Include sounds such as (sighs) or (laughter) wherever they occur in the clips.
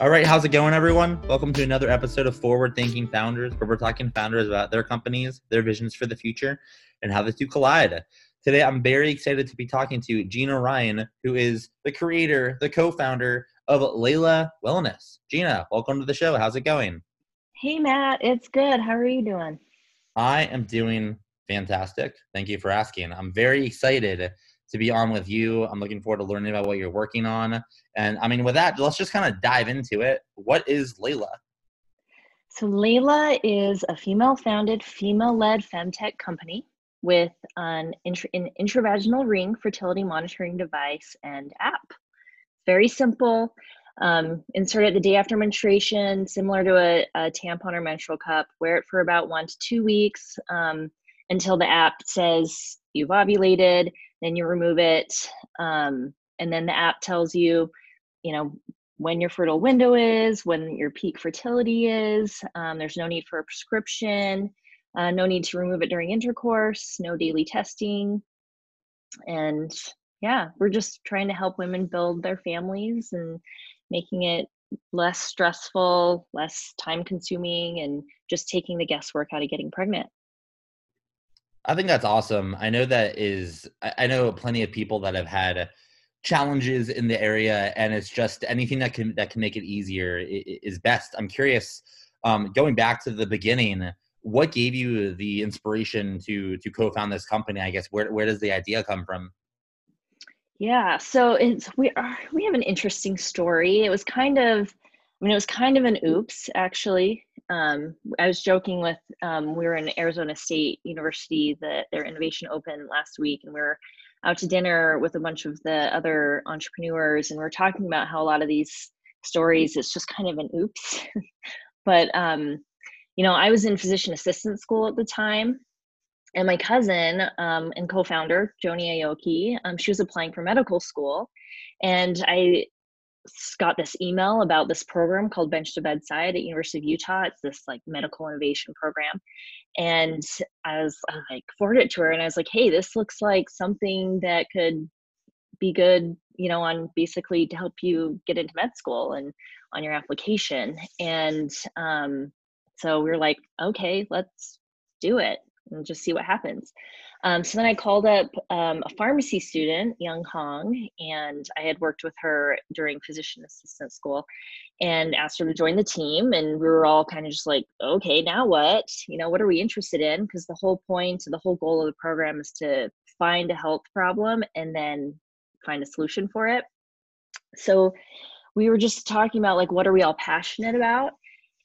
All right, how's it going, everyone? Welcome to another episode of Forward Thinking Founders, where we're talking founders about their companies, their visions for the future, and how the two collide. Today, I'm very excited to be talking to Gina Ryan, who is the creator, the co founder of Layla Wellness. Gina, welcome to the show. How's it going? Hey, Matt. It's good. How are you doing? I am doing fantastic. Thank you for asking. I'm very excited to be on with you. I'm looking forward to learning about what you're working on. And I mean, with that, let's just kind of dive into it. What is Layla? So, Layla is a female founded, female led femtech company with an, intra- an intravaginal ring fertility monitoring device and app. Very simple. Um, insert it the day after menstruation, similar to a, a, tampon or menstrual cup. Wear it for about one to two weeks um, until the app says you've ovulated then you remove it um, and then the app tells you you know when your fertile window is when your peak fertility is um, there's no need for a prescription uh, no need to remove it during intercourse no daily testing. And yeah we're just trying to help women build their families and making it less stressful less time consuming and just taking the guesswork out of getting pregnant I think that's awesome. I know that is, I know plenty of people that have had challenges in the area, and it's just anything that can that can make it easier is best. I'm curious, um, going back to the beginning, what gave you the inspiration to to co-found this company? I guess where where does the idea come from? Yeah, so it's we are we have an interesting story. It was kind of, I mean, it was kind of an oops actually um, I was joking with um, we were in Arizona State University that their innovation opened last week, and we were out to dinner with a bunch of the other entrepreneurs, and we are talking about how a lot of these stories it's just kind of an oops. (laughs) but um, you know, I was in physician assistant school at the time, and my cousin um, and co-founder Joni Aoki, um, she was applying for medical school, and I got this email about this program called bench to bedside at university of utah. It's this like medical innovation program. And i was like forwarded it to her and i was like hey this looks like something that could be good you know on basically to help you get into med school and on your application. And um, so we are like okay let's do it and just see what happens um, so then I called up um, a pharmacy student, Young Hong, and I had worked with her during physician assistant school and asked her to join the team. And we were all kind of just like, okay, now what? You know, what are we interested in? Because the whole point, the whole goal of the program is to find a health problem and then find a solution for it. So we were just talking about like, what are we all passionate about?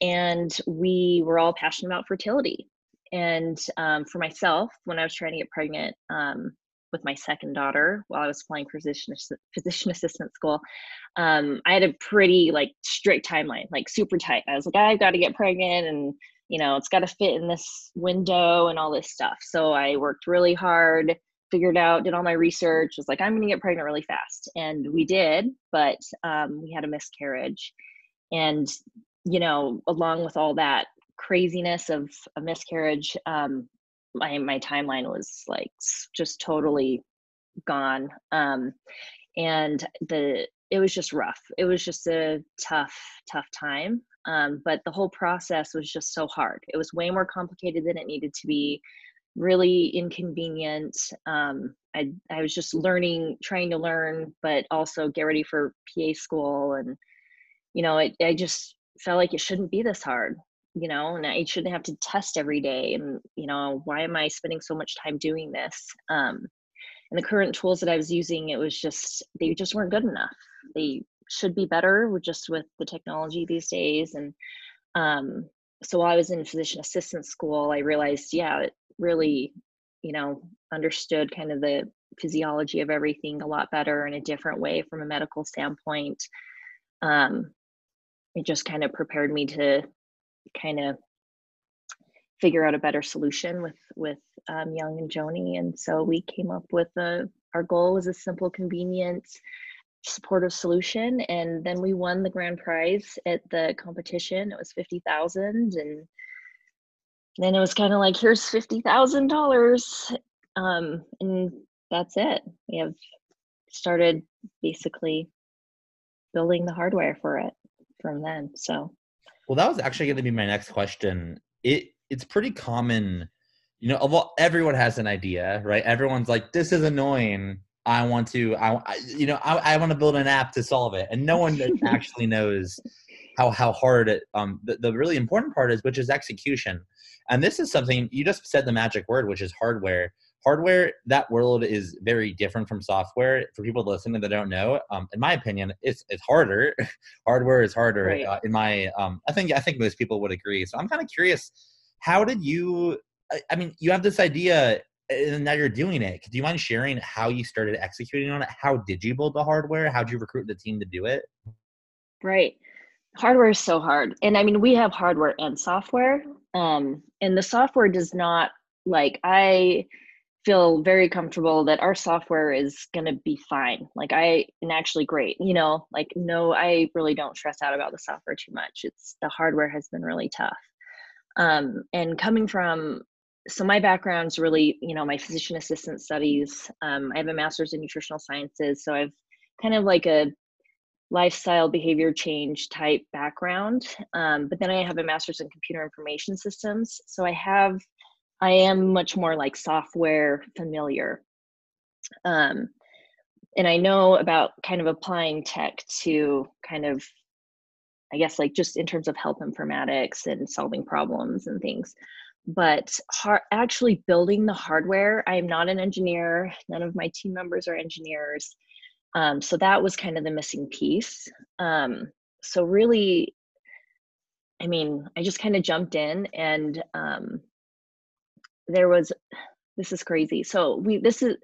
And we were all passionate about fertility and um, for myself, when I was trying to get pregnant um, with my second daughter while I was applying for physician, physician assistant school, um, I had a pretty like strict timeline, like super tight. I was like, I've got to get pregnant and you know, it's got to fit in this window and all this stuff. So I worked really hard, figured out, did all my research, was like, I'm going to get pregnant really fast. And we did, but um, we had a miscarriage. And, you know, along with all that, craziness of a miscarriage, um, my my timeline was like just totally gone. Um, and the it was just rough. It was just a tough, tough time. Um, but the whole process was just so hard. It was way more complicated than it needed to be. Really inconvenient. Um, I I was just learning, trying to learn, but also get ready for PA school, and you know, it, I just felt like it shouldn't be this hard you know and i shouldn't have to test every day and you know why am i spending so much time doing this? Um and the current tools that i was using it was just they just weren't good enough. They should be better with just with the technology these days and um so while i was in physician assistant school i realized yeah it really you know understood kind of the physiology of everything a lot better in a different way from a medical standpoint. Um it just kind of prepared me to kind of figure out a better solution with with um, Young and Joni, and so we came up with a our goal was a simple, convenient, supportive solution, and then we won the grand prize at the competition. It was fifty thousand, and then it was kind of like here's fifty thousand dollars, um, and that's it. We have started basically building the hardware for it. from then. So, well, that was actually going to be my next question. It it's pretty common, you know. Although everyone has an idea, right? Everyone's like, "This is annoying. I want to, I, I you know, I, I want to build an app to solve it," and no one (laughs) actually knows how how hard it. Um, the, the really important part is, which is execution, and this is something you just said the magic word, which is hardware. Hardware that world is very different from software. For people listening that don't know um, in my opinion it's it's harder. (laughs) Hardware is harder right. uh, in my um, i think i think most people would agree. So i'm kind of curious how did you I, I, mean you have this idea and now you're doing it. Do you mind sharing how you started executing on it? How did you build the hardware? How did you recruit the team to do it? Right. Hardware is so hard. And i mean we have hardware and software um, and the software does not like i feel very comfortable that our software is going to be fine. Like I and actually great, you know, like no I really don't stress out about the software too much. It's the hardware has been really tough. Um and coming from so my background's really, you know, my physician assistant studies. Um I have a master's in nutritional sciences, so I've kind of like a lifestyle behavior change type background. Um, but then I have a master's in computer information systems. So I have I am much more like software familiar. Um, and I know about kind of applying tech to kind of, I guess, like just in terms of health informatics and solving problems and things. But har- actually building the hardware, I am not an engineer. None of my team members are engineers. Um, so that was kind of the missing piece. Um, so really, I mean, I just kind of jumped in and um, there was this is crazy so we this is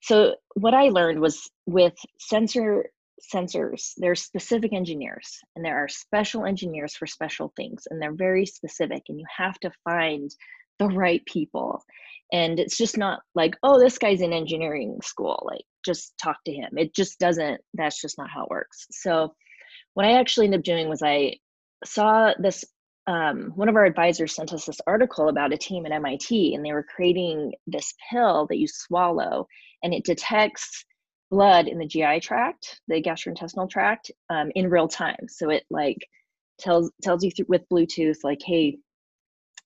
so what i learned was with sensor sensors there's specific engineers and there are special engineers for special things and they're very specific and you have to find the right people and it's just not like oh this guy's in engineering school like just talk to him it just doesn't that's just not how it works so what i actually ended up doing was i saw this um, one of our advisors sent us this article about a team at MIT, and they were creating this pill that you swallow, and it detects blood in the GI tract, the gastrointestinal tract, um, in real time. So it like tells tells you through, with Bluetooth, like, hey,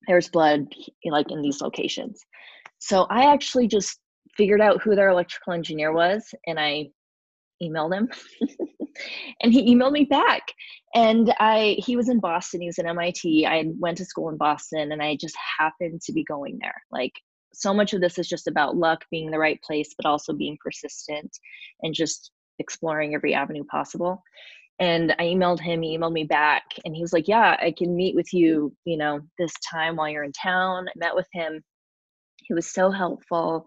there's blood like in these locations. So I actually just figured out who their electrical engineer was, and I emailed him. (laughs) And he emailed me back. And i he was in boston he was in mit i went to school in boston and i just happened to be going there. Like so much of this is just about luck being in the right place but also being persistent and just exploring every avenue possible. And i emailed him he emailed me back and he was like yeah i can meet with you you know this time while you're in town. I met with him he was so helpful.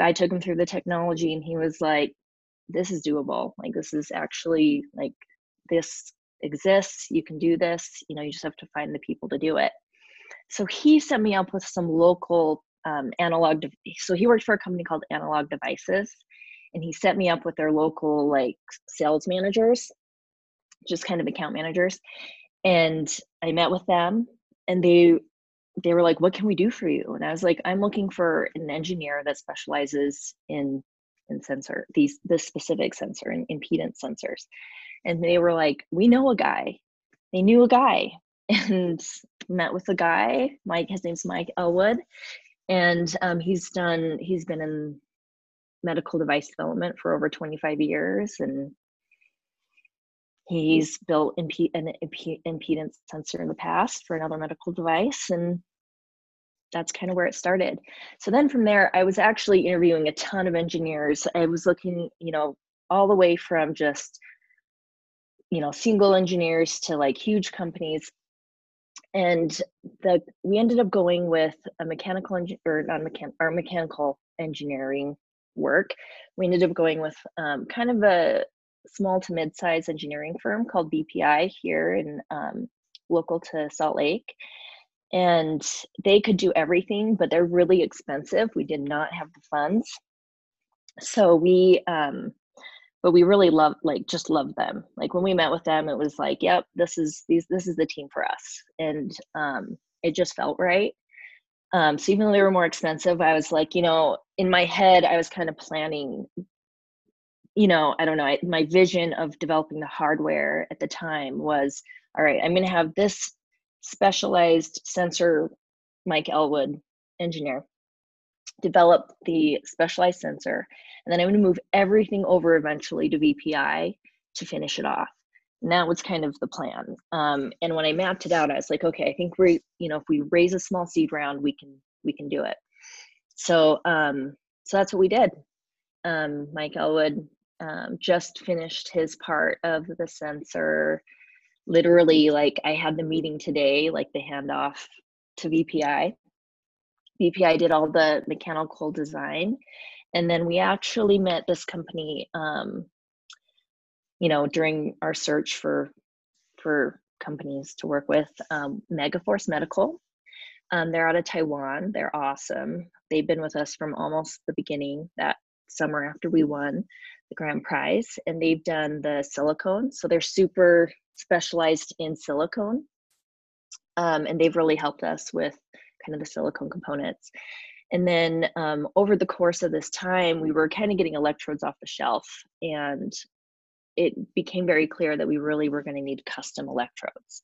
I took him through the technology and he was like this is doable. Like this is actually like this exists. You can do this. You know you just have to find the people to do it. So he set me up with some local um, analog de- so he worked for a company called analog devices and he set me up with their local like sales managers just kind of account managers and i met with them and they they were like what can we do for you? And i was like i'm looking for an engineer that specializes in in sensor these this specific sensor and impedance sensors. And they were like we know a guy. They knew a guy (laughs) and met with a guy mike his name's mike elwood and um, he's done he's been in medical device development for over 25 years and he's built impe- an impe- impedance sensor in the past for another medical device and that's kind of where it started. So then from there, I was actually interviewing a ton of engineers. I was looking, you know, all the way from just, you know, single engineers to like huge companies. And the we ended up going with a mechanical engineer or not mechan or mechanical engineering work. We ended up going with um, kind of a small to mid-sized engineering firm called VPI here in um, local to Salt Lake. And they could do everything but they're really expensive. We did not have the funds. So we um but we really love like just love them. Like when we met with them it was like yep this is these this is the team for us. And um it just felt right. Um so even though they were more expensive i was like you know in my head i was kind of planning you know i don't know I, my vision of developing the hardware at the time was all right, I'm going to have this specialized sensor, Mike Elwood, engineer, develop the specialized sensor. And then I'm going to move everything over eventually to VPI to finish it off. And that was kind of the plan. Um, and when I mapped it out, I was like, okay, I think we, you know, if we raise a small seed round, we can we can do it. So um, so that's what we did. Um, Mike Elwood um, just finished his part of the sensor. Literally, like I had the meeting today, like the handoff to VPI. VPI did all the mechanical design, and then we actually met this company. Um, you know, during our search for for companies to work with, um, Megaforce Medical. Um, they're out of Taiwan. They're awesome. They've been with us from almost the beginning. That summer after we won the grand prize and they've done the silicone so they're super specialized in silicone um, and they've really helped us with kind of the silicone components. And then um, over the course of this time we were kind of getting electrodes off the shelf and it became very clear that we really were going to need custom electrodes.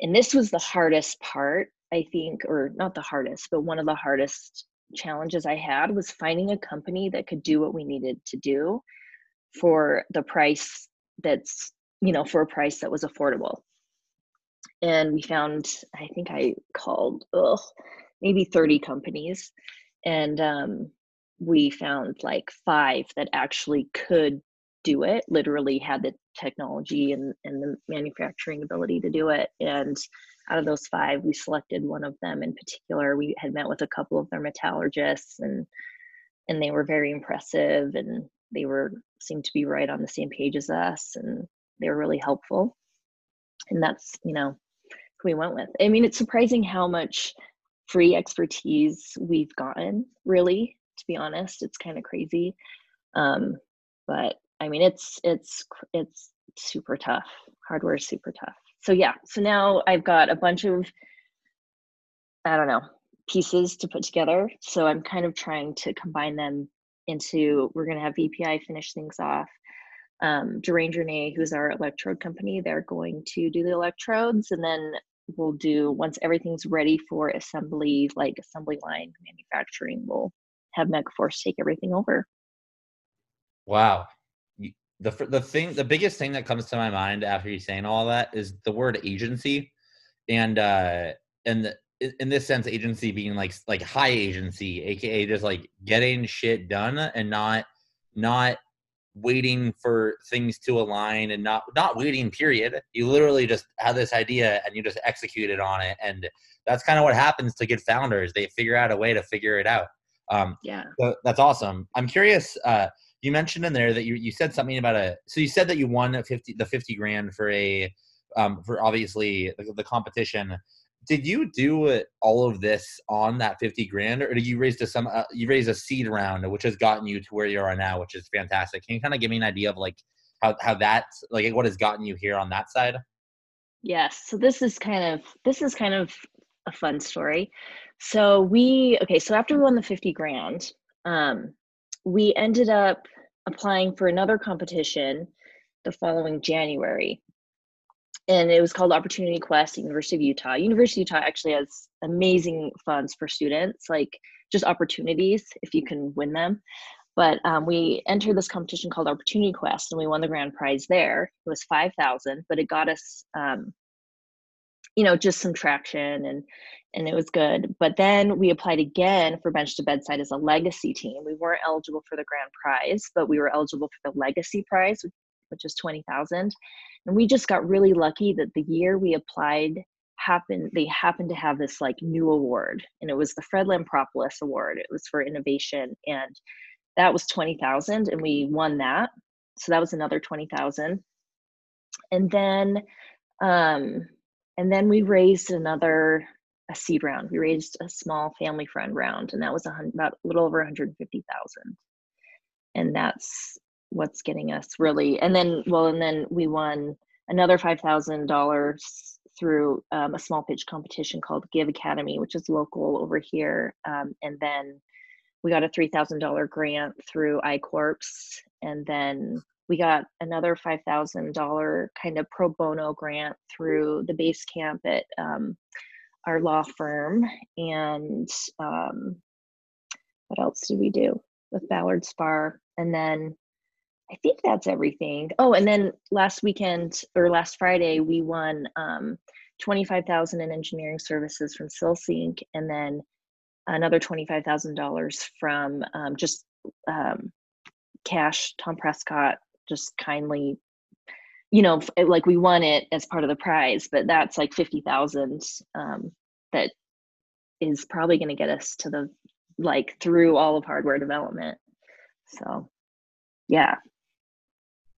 And this was the hardest part i think or not the hardest but one of the hardest challenges I had was finding a company that could do what we needed to do for the price that's, you know, for a price that was affordable. And we found, I think I called, ugh, maybe 30 companies. And um, we found like five that actually could do it, literally had the technology and, and the manufacturing ability to do it. And out of those five, we selected one of them in particular. We had met with a couple of their metallurgists and and they were very impressive and they were seemed to be right on the same page as us and they were really helpful. And that's, you know, who we went with. I mean, it's surprising how much free expertise we've gotten, really, to be honest. It's kind of crazy. Um, but I mean, it's it's it's super tough. Hardware is super tough so yeah. So now i've got a bunch of i don't know pieces to put together. So i'm kind of trying to combine them into we're going to have vpi finish things off. Um, Deranger who's our electrode company, they're going to do the electrodes, and then we'll do once everything's ready for assembly, like assembly line manufacturing, we'll have Megaforce take everything over. Wow, the the thing the biggest thing that comes to my mind after you saying all that is the word agency. And uh and the, in this sense agency being like like high agency aka just like getting shit done and not not waiting for things to align and not not waiting period. You literally just have this idea and you just execute it on it. And that's kind of what happens to good founders. They figure out a way to figure it out. Um yeah. so that's awesome. I'm curious uh you mentioned in there that you, you said something about a so you said that you won 50 the 50 grand for a um, for obviously the, the, competition. Did you do all of this on that 50 grand or did you raise to some uh, you raise a seed round which has gotten you to where you are now which is fantastic. Can you kind of give me an idea of like how, how that like what has gotten you here on that side? Yes so this is kind of this is kind of a fun story. So we okay so after we won the 50 grand um we ended up applying for another competition the following January. And it was called Opportunity Quest at University of Utah. University of Utah actually has amazing funds for students, like just opportunities if you can win them. But um, we entered this competition called Opportunity Quest, and we won the grand prize there. It was five thousand, but it got us, um, you know, just some traction and and it was good. But then we applied again for Bench to Bedside as a legacy team. We weren't eligible for the grand prize, but we were eligible for the legacy prize, which is 20,000. And we just got really lucky that the year we applied happened they happened to have this like new award and it was the Fred Lampropoulos award. It was for innovation and that was 20,000 and we won that. So that was another 20,000. And then um and then we raised another a seed round. We raised a small family friend round, and that was a about a little over 150,000. And that's what's getting us really. And then, well, and then we won another $5,000 through um, a small pitch competition called Give Academy, which is local over here. Um, and then we got a $3,000 grant through iCorps. And then we got another $5,000 kind of pro bono grant through the base camp at um, our law firm. And um, what else did we do with Ballard Spahr? And then I think that's everything. Oh, and then last weekend or last Friday, we won um, 25,000 in engineering services from SilSync and then another $25,000 from um, just um, cash. Tom Prescott just kindly, you know, like we won it as part of the prize, but that's like 50,000 um, that is probably going to get us to the, like through all of hardware development. So, yeah.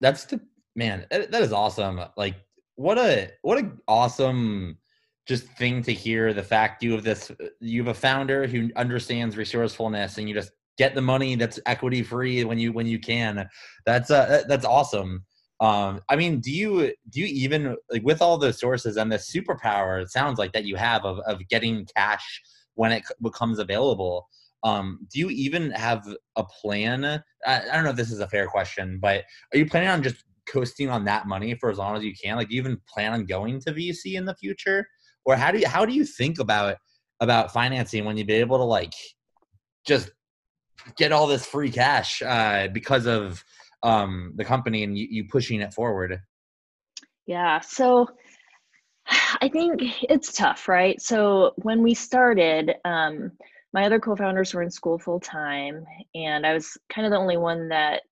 That's the, man, that is awesome. Like, what a, what a awesome, just thing to hear the fact you have this you have a founder who understands resourcefulness and you just get the money that's equity free when you when you can. That's uh that's awesome. Um i mean do you do you even like with all the sources and the superpower it sounds like that you have of, of getting cash when it becomes available. Um do you even have a plan? I, I don't know if this is a fair question but are you planning on just coasting on that money for as long as you can? Like do you even plan on going to vc in the future? Or how do you how do you think about about financing when you'd be able to like just get all this free cash uh, because of um, the company and you, you pushing it forward? Yeah, so I think it's tough, right? So when we started, um, my other co-founders were in school full time, and I was kind of the only one that,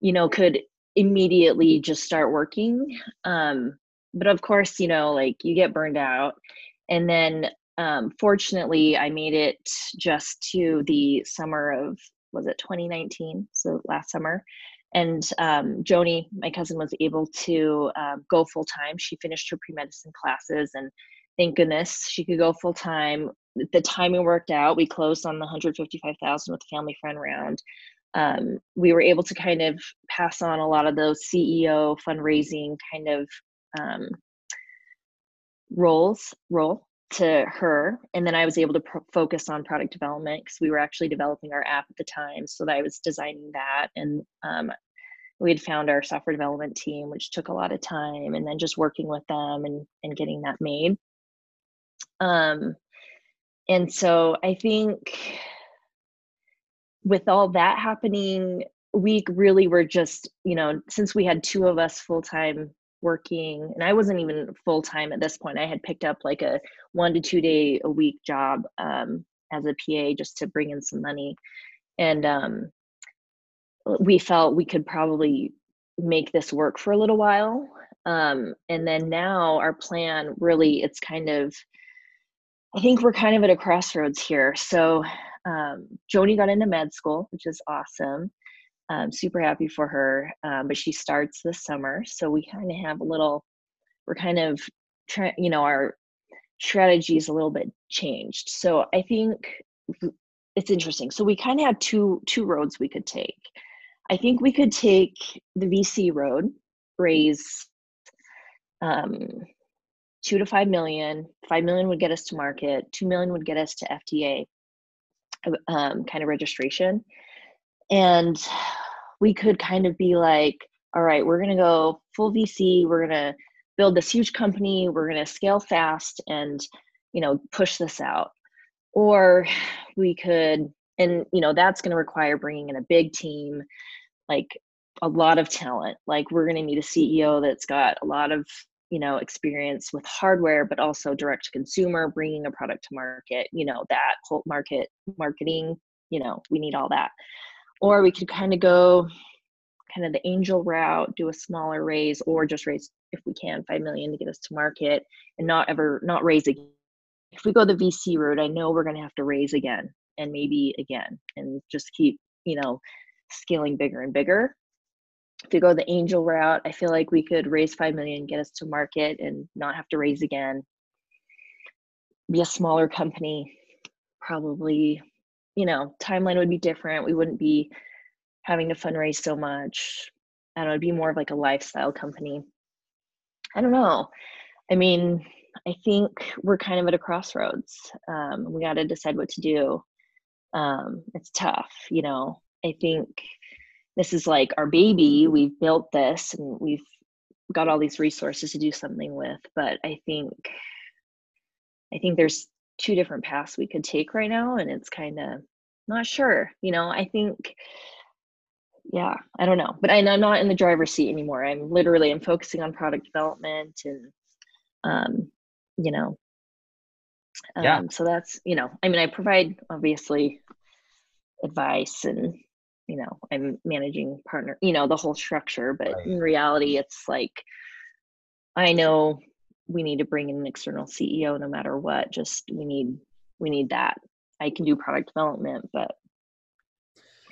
you know, could immediately just start working. Um, but of course, you know, like you get burned out, and then um, fortunately, I made it just to the summer of was it 2019, so last summer. And um, Joni, my cousin, was able to um, go full time. She finished her pre medicine classes, and thank goodness she could go full time. The timing worked out. We closed on the 155,000 with the family friend round. Um, we were able to kind of pass on a lot of those CEO fundraising kind of um, roles role to her and then i was able to pro- focus on product development because we were actually developing our app at the time so that i was designing that and um, we had found our software development team which took a lot of time and then just working with them and, and getting that made. Um, and so i think with all that happening we really were just you know since we had two of us full-time working and i wasn't even full time at this point. I had picked up like a one to two day a week job um, as a pa just to bring in some money. And um, we felt we could probably make this work for a little while. Um, and then now our plan really it's kind of i think we're kind of at a crossroads here. So um, joni got into med school which is awesome um, super happy for her. Um, but she starts this summer, so we kind of have a little. We're kind of, trying, you know, our strategy is a little bit changed. So I think it's interesting. So we kind of have two two roads we could take. I think we could take the VC road, raise um, two to five million. Five million would get us to market. Two million would get us to FDA um, kind of registration and we could kind of be like all right we're going to go full vc we're going to build this huge company we're going to scale fast and you know push this out. Or we could and you know that's going to require bringing in a big team like a lot of talent. Like we're going to need a ceo that's got a lot of you know experience with hardware but also direct to consumer bringing a product to market you know that whole market marketing you know we need all that or we could kind of go kind of the angel route do a smaller raise or just raise if we can 5 million to get us to market and not ever not raise again if we go the vc route i know we're going to have to raise again and maybe again and just keep you know scaling bigger and bigger. If we go the angel route i feel like we could raise 5 million get us to market and not have to raise again. Be a smaller company probably you know, timeline would be different. We wouldn't be having to fundraise so much. And it would be more of like a lifestyle company. I don't know. I mean, I think we're kind of at a crossroads. Um, we got to decide what to do. Um, it's tough, you know. I think this is like our baby we've built this and we've got all these resources to do something with but i think i think there's two different paths we could take right now and it's kind of not sure you know i think yeah i don't know but i'm not in the driver's seat anymore i'm literally i'm focusing on product development and um you know um, yeah. so that's you know i mean i provide obviously advice and you know i'm managing partner you know the whole structure but right. in reality it's like i know we need to bring in an external ceo no matter what. Just we need we need that. I can do product development but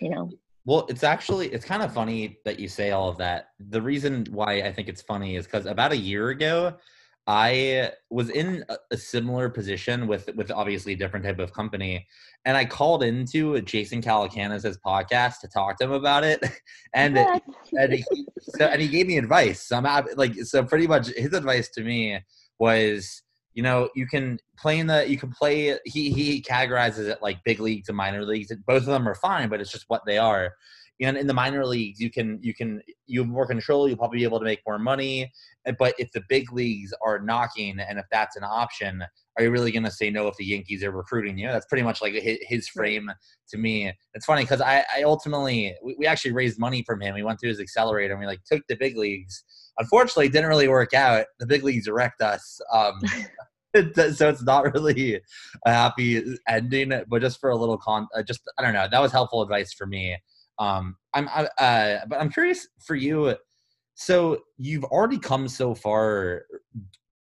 you know. Well it's actually it's kind of funny that you say all of that. The reason why i think it's funny is because about a year ago I was in a similar position with with obviously a different type of company, and I called into Jason Calacanis' podcast to talk to him about it, (laughs) and and he, so and he gave me advice. So I'm like so pretty much his advice to me was you know you can play in the you can play he he categorizes it like big leagues and minor leagues both of them are fine but it's just what they are and in the minor leagues you can you can you have more control you'll probably be able to make more money. But if the big leagues are knocking and if that's an option are you really going to say no if the yankees are recruiting you? That's pretty much like his frame to me. It's funny because I, I ultimately we, we actually raised money from him. We went through his accelerator and we like took the big leagues. Unfortunately it didn't really work out. The big leagues wrecked us um, (laughs) (laughs) so it's not really a happy ending but just for a little con uh, just i don't know. That was helpful advice for me um, I'm, I, uh, but I'm curious for you. So you've already come so far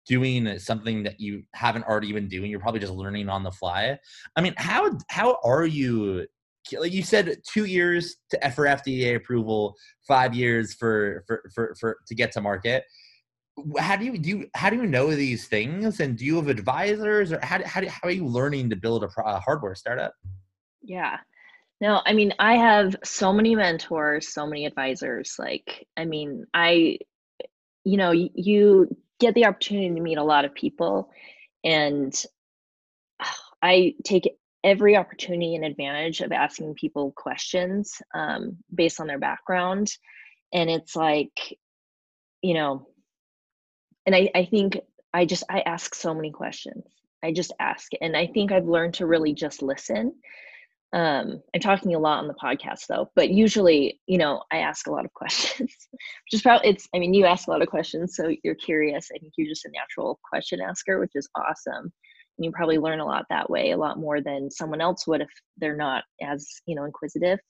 doing something that you haven't already been doing. You're probably just learning on the fly. I mean, how how are you? Like you said, two years to for FDA approval, five years for for for, for to get to market. How do you do? You, how do you know these things? And do you have advisors, or how how, how are you learning to build a, a hardware startup? Yeah, no, I mean, I have so many mentors, so many advisors. Like, I mean, I, you know, you, get the opportunity to meet a lot of people, and (sighs) I take every opportunity and advantage of asking people questions um, based on their background. And it's like, you know, and I, I think I just, I ask so many questions. I just ask. And I think I've learned to really just listen um i'm talking a lot on the podcast though but usually you know i ask a lot of (laughs) questions which is probably it's i mean you ask a lot of questions so you're curious i think you're just a natural question asker which is awesome and you probably learn a lot that way a lot more than someone else would if they're not as you know inquisitive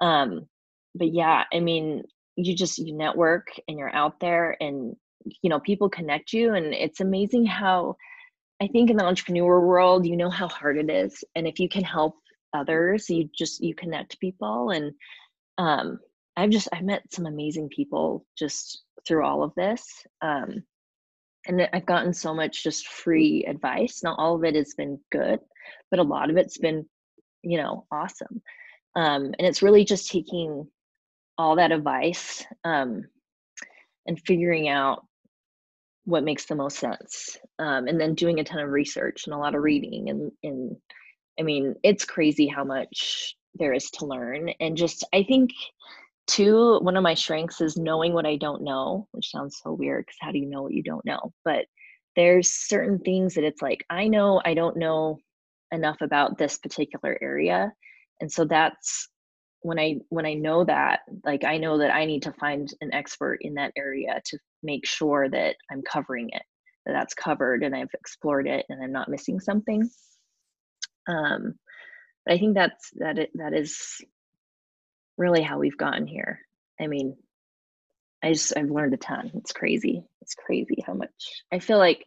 um but yeah i mean you just you network and you're out there and you know people connect you and it's amazing how i think in the entrepreneur world you know how hard it is and if you can help others you just you connect people and um i've just i've met some amazing people just through all of this um and i've gotten so much just free advice. Not all of it has been good but a lot of it's been you know awesome um and it's really just taking all that advice um and figuring out what makes the most sense um, and then doing a ton of research and a lot of reading and, and I mean, it's crazy how much there is to learn. And just, I think, too, one of my strengths is knowing what I don't know, which sounds so weird because how do you know what you don't know? But there's certain things that it's like, I know I don't know enough about this particular area. And so that's when I when I know that, like I know that I need to find an expert in that area to make sure that I'm covering it, that that's covered and I've explored it and I'm not missing something. Um, but I think that's that it, that is really how we've gotten here. I mean, I just I've learned a ton. It's crazy. It's crazy how much I feel like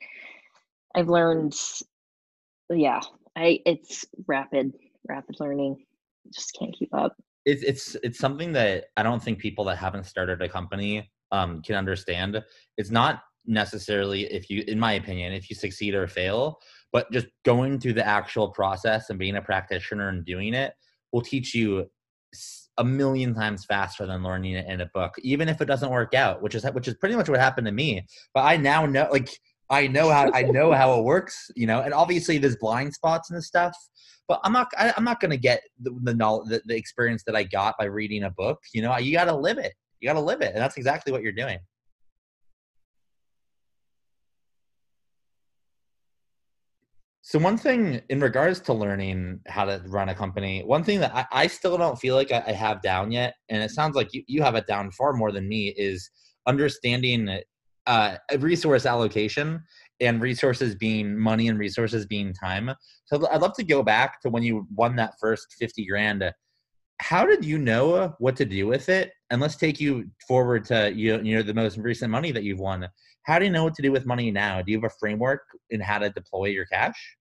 I've learned. Yeah, I it's rapid, rapid learning. Just can't keep up. It's it's it's something that I don't think people that haven't started a company um, can understand. It's not necessarily if you, in my opinion, if you succeed or fail, but just going through the actual process and being a practitioner and doing it will teach you a million times faster than learning it in a book even if it doesn't work out which is which is pretty much what happened to me but i now know like I know how I know how it works, you know, and obviously there's blind spots and stuff, but I'm not I, am not going to get the the, knowledge, the the experience that I got by reading a book. You know, you got to live it. You got to live it, and that's exactly what you're doing. So one thing in regards to learning how to run a company, one thing that I, I still don't feel like I, I, have down yet, and it sounds like you, you have it down far more than me, is understanding uh, resource allocation and resources being money and resources being time. So I'd love to go back to when you won that first 50 grand. How did you know what to do with it? And let's take you forward to you know, you know the most recent money that you've won. How do you know what to do with money now? Do you have a framework in how to deploy your cash?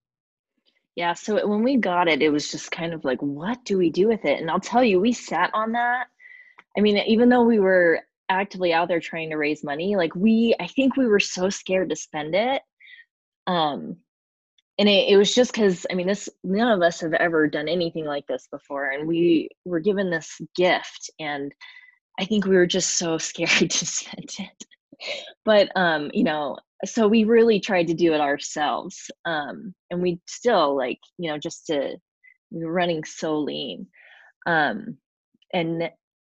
Yeah, so when we got it, it was just kind of like, what do we do with it? And I'll tell you, we sat on that. I mean, even though we were actively out there trying to raise money, like we, I think we were so scared to spend it. Um, and it, it was just because, I mean, this, none of us have ever done anything like this before. And we were given this gift. And I think we were just so (laughs) scared to spend it. But, um, you know, so we really tried to do it ourselves um, and we still like you know just to we were running so lean um, and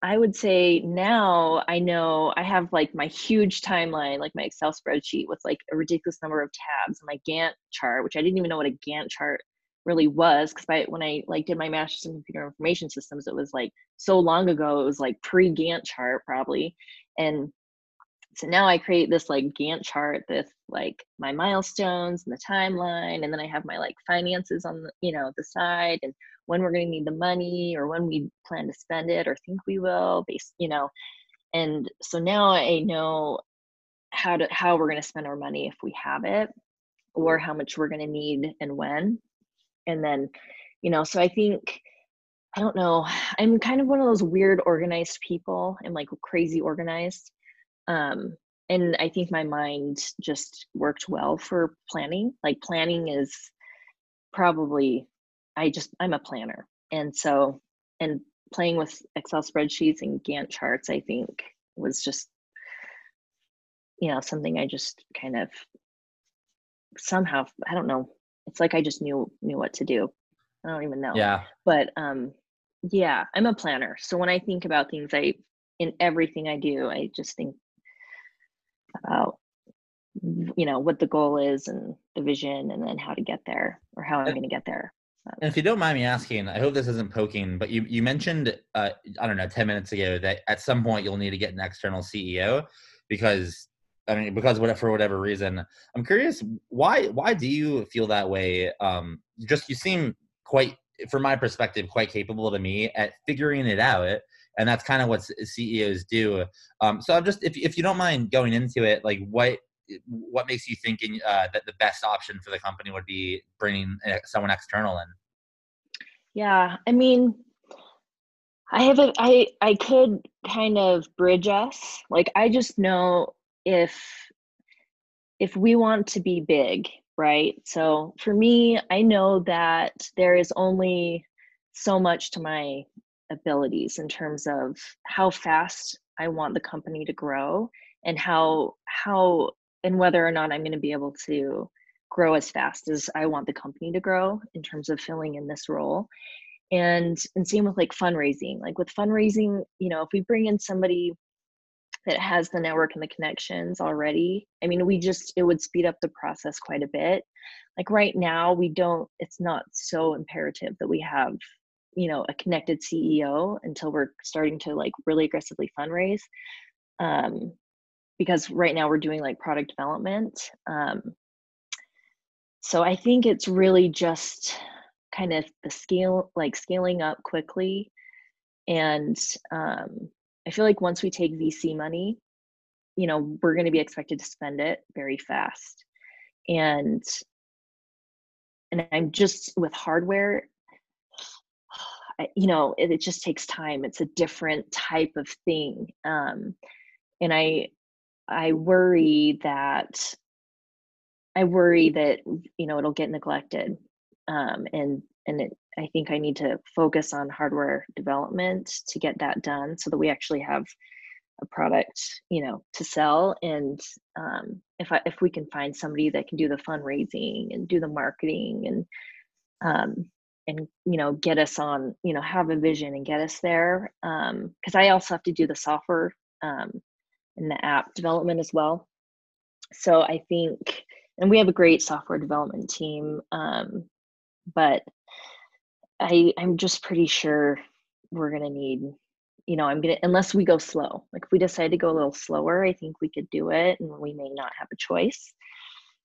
i would say now i know i have like my huge timeline like my excel spreadsheet with like a ridiculous number of tabs and my gantt chart which i didn't even know what a gantt chart really was because when i like did my master's in computer information systems it was like so long ago it was like pre gantt chart probably and so now I create this like Gantt chart with like my milestones and the timeline, and then I have my like finances on the you know the side and when we're going to need the money or when we plan to spend it or think we will, based you know, and so now I know how to how we're going to spend our money if we have it, or how much we're going to need and when, and then you know, so I think. I don't know. I'm kind of one of those weird organized people. I'm like crazy organized um, and i think my mind just worked well for planning like planning is probably i just i'm a planner and so and playing with excel spreadsheets and gantt charts i think was just you know something i just kind of somehow i don't know it's like i just knew knew what to do. I don't even know. Yeah. But um yeah i'm a planner so when i think about things i in everything i do i just think about you know what the goal is and the vision and then how to get there or how i'm going to get there and if you don't mind me asking i hope this isn't poking but you, you mentioned uh, i don't know 10 minutes ago that at some point you'll need to get an external ceo because i mean because what, for whatever reason. I'm curious why why do you feel that way? Um just you seem quite from my perspective quite capable to me at figuring it out and that's kind of what CEOs do. Um, so I'm just, if if you don't mind going into it, like what what makes you thinking uh, that the best option for the company would be bringing uh, someone external in? Yeah, I mean, I have a, I I could kind of bridge us. Like I just know if if we want to be big, right? So for me, I know that there is only so much to my abilities in terms of how fast I want the company to grow and how how and whether or not I'm going to be able to grow as fast as I want the company to grow in terms of filling in this role. And and same with like fundraising. Like with fundraising, you know, if we bring in somebody that has the network and the connections already, I mean, we just it would speed up the process quite a bit. Like right now, we don't it's not so imperative that we have you know a connected ceo until we're starting to like really aggressively fundraise um, because right now we're doing like product development um, so i think it's really just kind of the scale like scaling up quickly and um, i feel like once we take vc money you know we're going to be expected to spend it very fast and and i'm just with hardware you know it, it, just takes time it's a different type of thing um, and i i worry that i worry that you know it'll get neglected um, and and it, i think i need to focus on hardware development to get that done so that we actually have a product you know to sell and um, if I, if we can find somebody that can do the fundraising and do the marketing and um, and you know get us on you know have a vision and get us there because um, I also have to do the software um, and the app development as well. So I think, and we have a great software development team, um, but I I'm just pretty sure we're gonna need you know, I'm gonna unless we go slow. Like if we decide to go a little slower, I think we could do it, and we may not have a choice.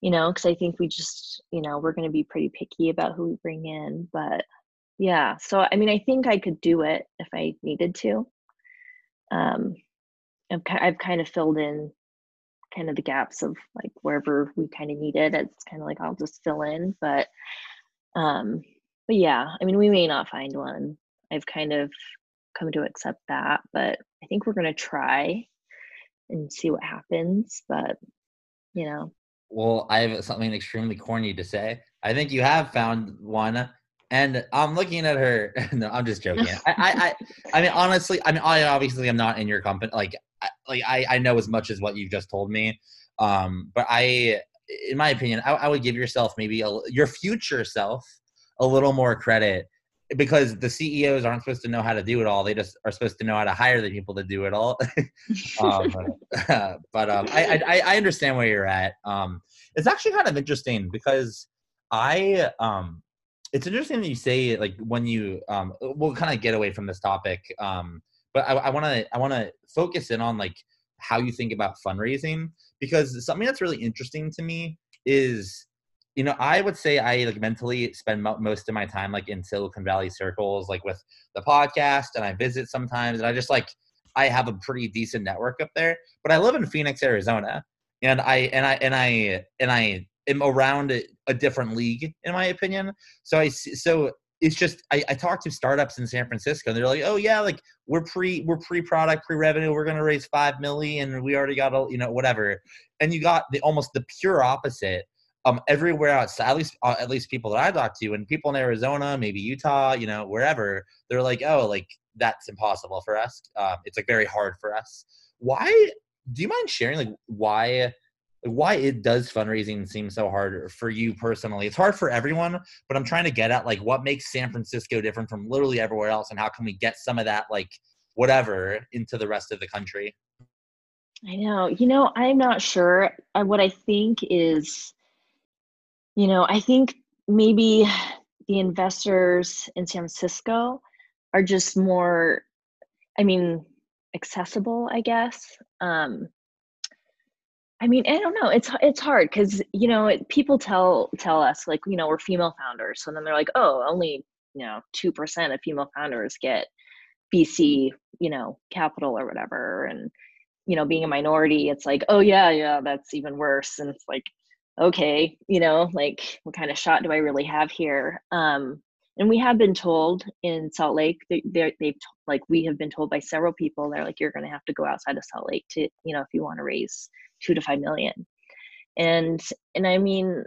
You know, because I think we just, you know, we're gonna be pretty picky about who we bring in. But yeah, so I mean, I think I could do it if I needed to. Um, I've, I've kind of filled in kind of the gaps of like wherever we kind of need it. It's kind of like I'll just fill in, but um, but yeah, I mean, we may not find one. I've kind of come to accept that. But I think we're going to try and see what happens. But, you know. Well, I have something extremely corny to say. I think you have found one. And I'm looking at her. (laughs) no, I'm just joking. I, I, I, I, mean, honestly, I mean, I obviously I'm not in your company. Like, I, like I, I know as much as what you've just told me. Um, but I, in my opinion, I, I would give yourself maybe a, your future self a little more credit because the CEOs aren't supposed to know how to do it all. They just are supposed to know how to hire the people to do it all. (laughs) um, (laughs) but um, I, I, I understand where you're at. Um, it's actually kind of interesting because I um, it's interesting that you say like when you um, we'll kind of get away from this topic. Um, but I want to I want to focus in on like how you think about fundraising because something that's really interesting to me is you know, I would say I like mentally spend most of my time like in Silicon Valley circles, like with the podcast, and I visit sometimes, and I just like I have a pretty decent network up there. But I live in Phoenix, Arizona, and I and I and I and I am around a, a different league, in my opinion. So I so it's just I, I talk to startups in San Francisco and they're like, oh yeah, like we're pre we're pre product pre revenue, we're gonna raise five million, and we already got a you know whatever, and you got the almost the pure opposite um, everywhere outside, at least uh, at least people that I talk to, and people in Arizona, maybe Utah, you know, wherever, they're like, oh, like that's impossible for us. Um, it's like very hard for us. Why? Do you mind sharing like why? why it does fundraising seem so hard for you personally it's hard for everyone but i'm trying to get at like what makes san francisco different from literally everywhere else and how can we get some of that like whatever into the rest of the country i know you know i'm not sure uh, what i think is you know, I think maybe the investors in San Francisco are just more, I mean, accessible, I guess. Um, I mean, I don't know. It's it's hard because you know it, people tell tell us like you know we're female founders, so then they're like, oh, only you know two percent of female founders get VC, you know, capital or whatever, and you know, being a minority, it's like, oh yeah, yeah, that's even worse, and it's like, okay, you know, like what kind of shot do I really have here? Um, and we have been told in Salt Lake, that they, they've like we have been told by several people, they're like, you're going to have to go outside of Salt Lake to, you know, if you want to raise two to five million. And and I mean,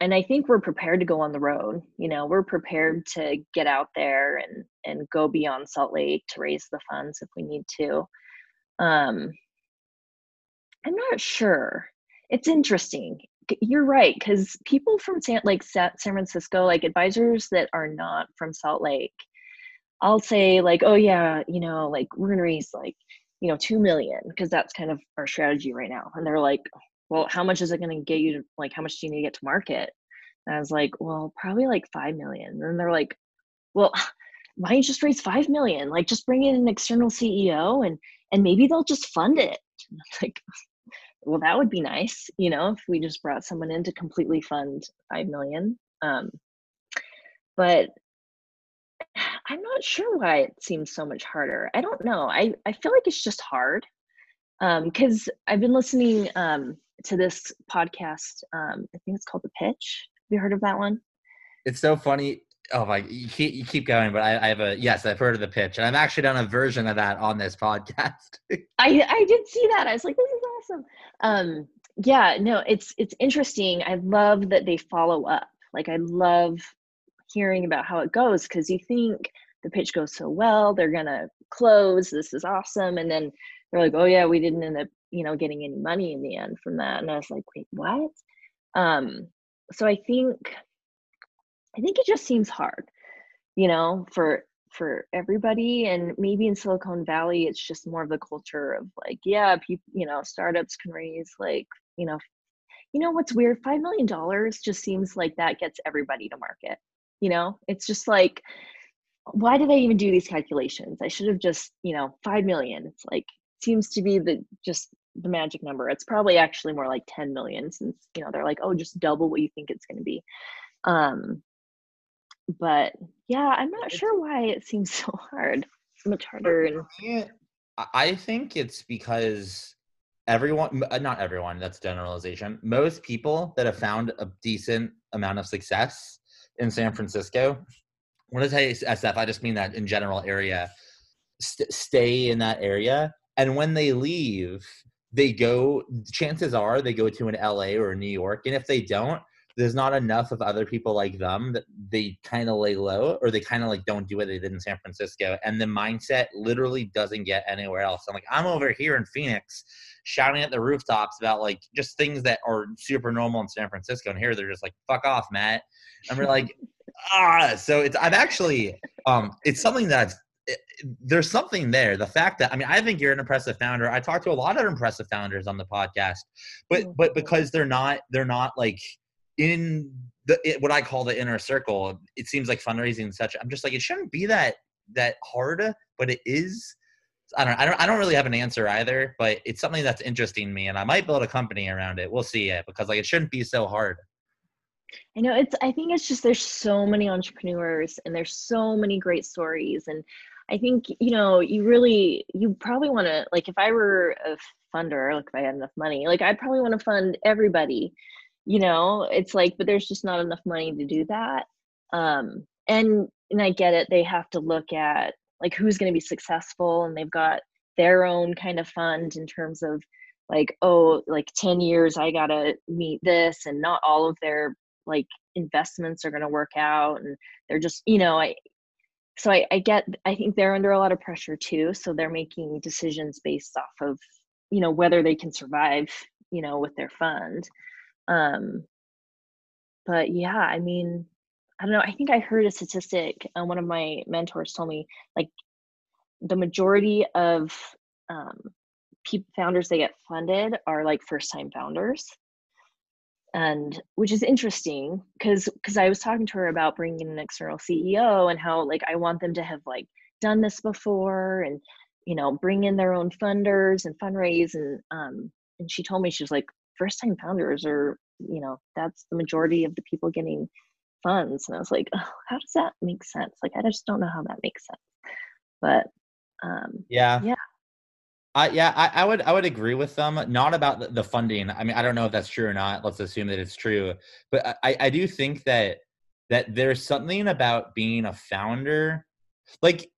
and I think we're prepared to go on the road. You know, we're prepared to get out there and and go beyond Salt Lake to raise the funds if we need to. Um, I'm not sure. It's interesting you're right because people from San like San Francisco, like advisors that are not from Salt Lake, I'll say like, oh yeah, you know, like we're gonna raise like you know two million because that's kind of our strategy right now, and they're like, well, how much is it gonna get you to like how much do you need to get to market? And I was like, well, probably like five million. And they're like, well, (sighs) why don't you just raise five million? Like just bring in an external CEO and and maybe they'll just fund it. (laughs) like, well that would be nice you know if we just brought someone in to completely fund 5 million um, but i'm not sure why it seems so much harder. I don't know. I, I feel like it's just hard Um, because um, i've been listening um, to this podcast um, i think it's called the pitch. Have you heard of that one? It's so funny oh my you keep, you keep going but I, I, have a yes i've heard of the pitch and i've actually done a version of that on this podcast. (laughs) I i did see that i was like this is awesome. Um yeah no it's it's interesting i love that they follow up like i love hearing about how it goes because you think the pitch goes so well they're gonna close this is awesome and then they're like oh yeah we didn't end up you know getting any money in the end from that and i was like wait what? Um so i think i think it just seems hard you know for for everybody and maybe in silicon valley it's just more of the culture of like yeah people you know startups can raise like you know you know what's weird? Five million dollars just seems like that gets everybody to market you know? It's just like why did i even do these calculations? I should have just you know five million. It's like seems to be the just the magic number. It's probably actually more like 10 million since you know they're like oh just double what you think it's going to be. Um but yeah i'm not it's, sure why it seems (laughs) so hard much harder. And i think it's because everyone uh, not everyone that's generalization. Most people that have found a decent amount of success in san francisco when i say sf i just mean that in general area st- stay in that area and when they leave they go chances are they go to an la or new york and if they don't there's not enough of other people like them that they kind of lay low or they kind of like don't do what they did in San Francisco. And the mindset literally doesn't get anywhere else. I'm like, I'm over here in Phoenix shouting at the rooftops about like just things that are super normal in San Francisco. And here they're just like, fuck off, Matt. And we're like, (laughs) ah, so it's, I've actually, um, it's something that's, it, there's something there. The fact that I mean, I think you're an impressive founder. I talk to a lot of impressive founders on the podcast, but but because they're not they're not like in the it, what I call the inner circle, it seems like fundraising and such. I'm just like it shouldn't be that that hard, but it is. I don't, I don't, I don't really have an answer either, but it's something that's interesting me, and I might build a company around it. We'll see it because like it shouldn't be so hard. I know it's. I think it's just there's so many entrepreneurs and there's so many great stories, and I think you know you really you probably want to like if I were a funder, like if I had enough money, like I'd probably want to fund everybody you know it's like but there's just not enough money to do that. Um and and i get it they have to look at like who's going to be successful and they've got their own kind of fund in terms of like oh like 10 years i gotta meet this and not all of their like investments are going to work out and they're just you know i so I, I get i think they're under a lot of pressure too so they're making decisions based off of you know whether they can survive you know with their fund um, but yeah, I mean, I don't know. I think I heard a statistic. Uh, one of my mentors told me like the majority of um, people, founders that get funded are like first time founders and which is interesting because because i was talking to her about bringing an external ceo and how like i want them to have like done this before and you know bring in their own funders and fundraise and um and she told me she was like first time founders are you know that's the majority of the people getting funds and i was like oh, how does that make sense like i just don't know how that makes sense but um yeah yeah I, yeah, I, I, would I would agree with them. Not about the, the, funding. I mean, I don't know if that's true or not. Let's assume that it's true. But I, I do think that that there's something about being a founder. Like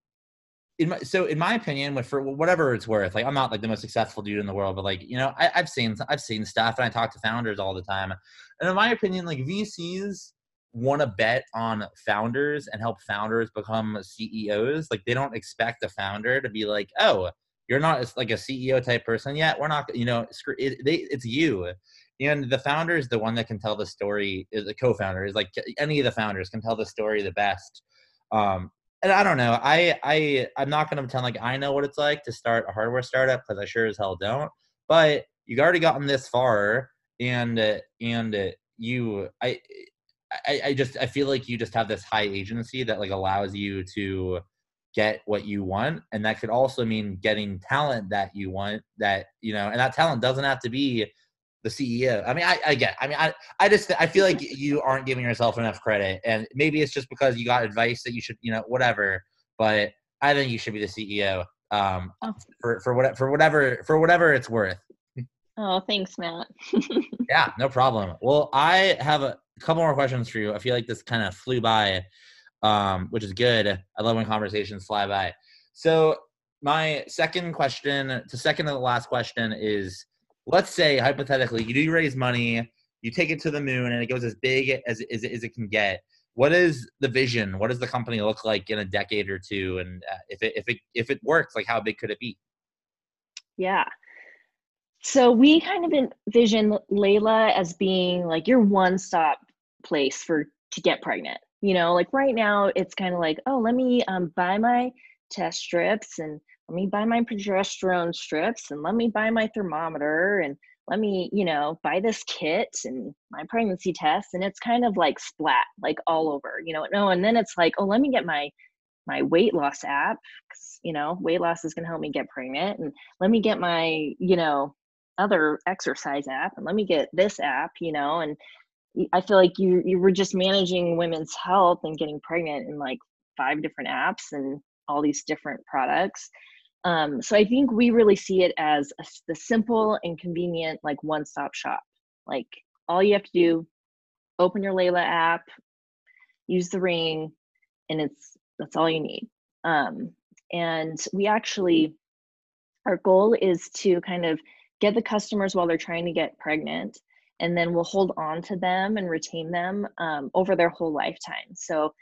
in my, so in my opinion, for whatever it's worth, like I'm not like the most successful dude in the world, but like you know, I, have seen I've seen stuff, and I talk to founders all the time. And in my opinion, like VCs want to bet on founders and help founders become CEOs. Like they don't expect a founder to be like, oh, you're not like a CEO type person yet. We're not, you know, screw it, they, it's you. And the founder is the one that can tell the story. The co-founder is like any of the founders can tell the story the best. Um, and I don't know. I I I'm not gonna pretend like I know what it's like to start a hardware startup because I sure as hell don't. But you've already gotten this far, and uh, and uh, you I, I I just I feel like you just have this high agency that like allows you to get what you want, and that could also mean getting talent that you want. That you know, and that talent doesn't have to be the CEO. I mean, I, I get. I mean, I, I just I feel like you aren't giving yourself enough credit, and maybe it's just because you got advice that you should, you know, whatever. But I think you should be the CEO um, oh. for for what for whatever for whatever it's worth. Oh, thanks, Matt. (laughs) yeah, no problem. Well, I have a couple more questions for you. I feel like this kind of flew by, um, which is good. I love when conversations fly by. So my second question, to second to the last question is let's say hypothetically you do raise money, you take it to the moon, and it goes as big as, as, as it can get. What is the vision? What does the company look like in a decade or two? And uh, if it if it if it works, like how big could it be? Yeah. so we kind of envision Layla as being like your one-stop place for to get pregnant. You know, like right now it's kind of like, oh, let me um, buy my test strips and let me buy my progesterone strips and let me buy my thermometer and let me, you know, buy this kit and my pregnancy test. And it's kind of like splat, like all over, you know. No, and then it's like, oh, let me get my my weight loss app because you know weight loss is going to help me get pregnant and let me get my you know other exercise app and let me get this app you know and i feel like you you were just managing women's health and getting pregnant in like five different apps and all these different products um, so i think we really see it as a, the simple and convenient like one-stop shop. Like all you have to do open your layla app use the ring and it's that's all you need. Um, and we actually our goal is to kind of get the customers while they're trying to get pregnant and then we'll hold on to them and retain them um, over their whole lifetime. So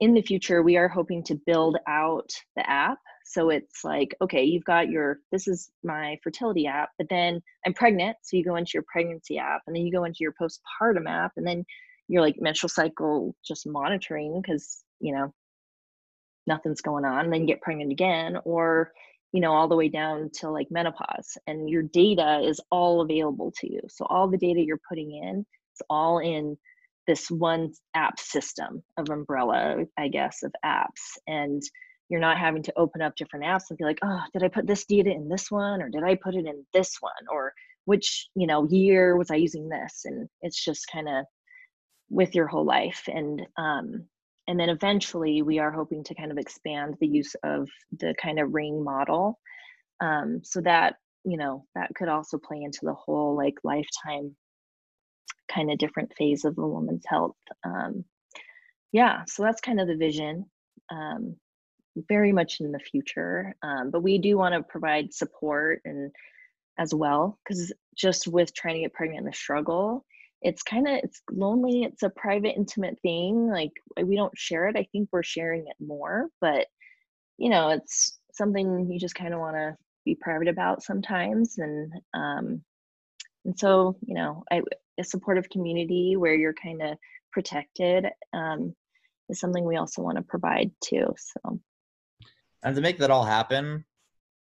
in the future we are hoping to build out the app so it's like okay you've got your this is my fertility app but then i'm pregnant so you go into your pregnancy app and then you go into your postpartum app and then you're like menstrual cycle just monitoring because you know nothing's going on then get pregnant again or you know all the way down to like menopause and your data is all available to you. So all the data you're putting in it's all in this one app system of umbrella i guess of apps and you're not having to open up different apps and be like oh did i put this data in this one or did i put it in this one or which you know year was i using this? And it's just kind of with your whole life and um and then eventually we are hoping to kind of expand the use of the kind of ring model um, so that you know that could also play into the whole like lifetime kind of different phase of a woman's health um, yeah so that's kind of the vision um, very much in the future um, but we do want to provide support and as well because just with trying to get pregnant in the struggle it's kind of it's lonely it's a private intimate thing like we don't share it i think we're sharing it more but you know it's something you just kind of want to be private about sometimes and um and so you know I, a supportive community where you're kind of protected um is something we also want to provide too so and to make that all happen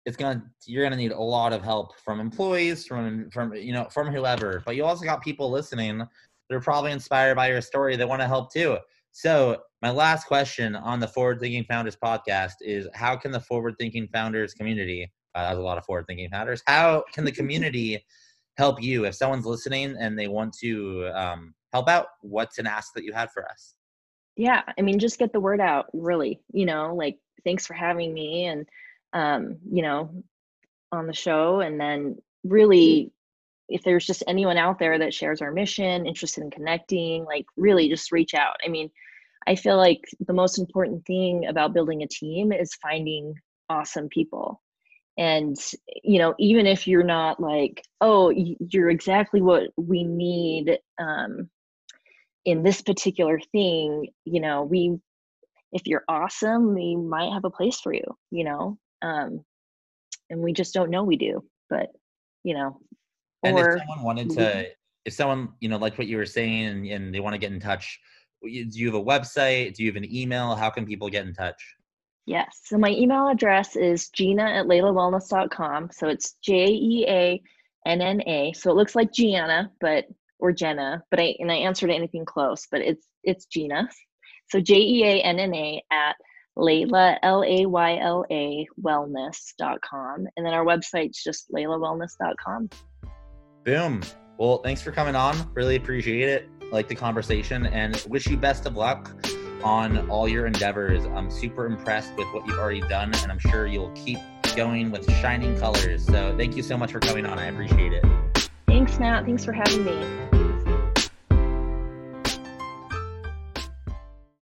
it's gonna you're gonna need a lot of help from employees, from from you know from whoever. But you also got people listening that are probably inspired by your story They want to help too. So my last question on the Forward Thinking Founders podcast is: How can the Forward Thinking Founders community? Uh, has a lot of forward thinking founders. How can the community (laughs) help you if someone's listening and they want to um, help out? What's an ask that you had for us? Yeah, I mean, just get the word out. Really, you know, like thanks for having me and um, you know, on the show. And then really, if there's just anyone out there that shares our mission, interested in connecting, like really just reach out. I mean, I feel like the most important thing about building a team is finding awesome people. And, you know, even if you're not like, oh, you're exactly what we need um, in this particular thing, you know, we, if you're awesome, we might have a place for you, you know? um, and we just don't know we do. But you know, and or, if someone wanted to, if someone you know, like what you were saying, and, and they want to get in touch, do you have a website? Do you have an email? How can people get in touch? Yes. So my email address is jeanna at LaylaWellness.com. So it's J E A N N A. So it looks like Gianna, but or Jenna, but I and I answered anything close, but it's it's Gina. So J E A N N A at Layla, L A Y L A wellness.com. And then our website's just laylawellness.com. Boom. Well, thanks for coming on. Really appreciate it. Like the conversation and wish you best of luck on all your endeavors. I'm super impressed with what you've already done, and I'm sure you'll keep going with shining colors. So, thank you so much for coming on. I appreciate it. Thanks, Matt. Thanks for having me.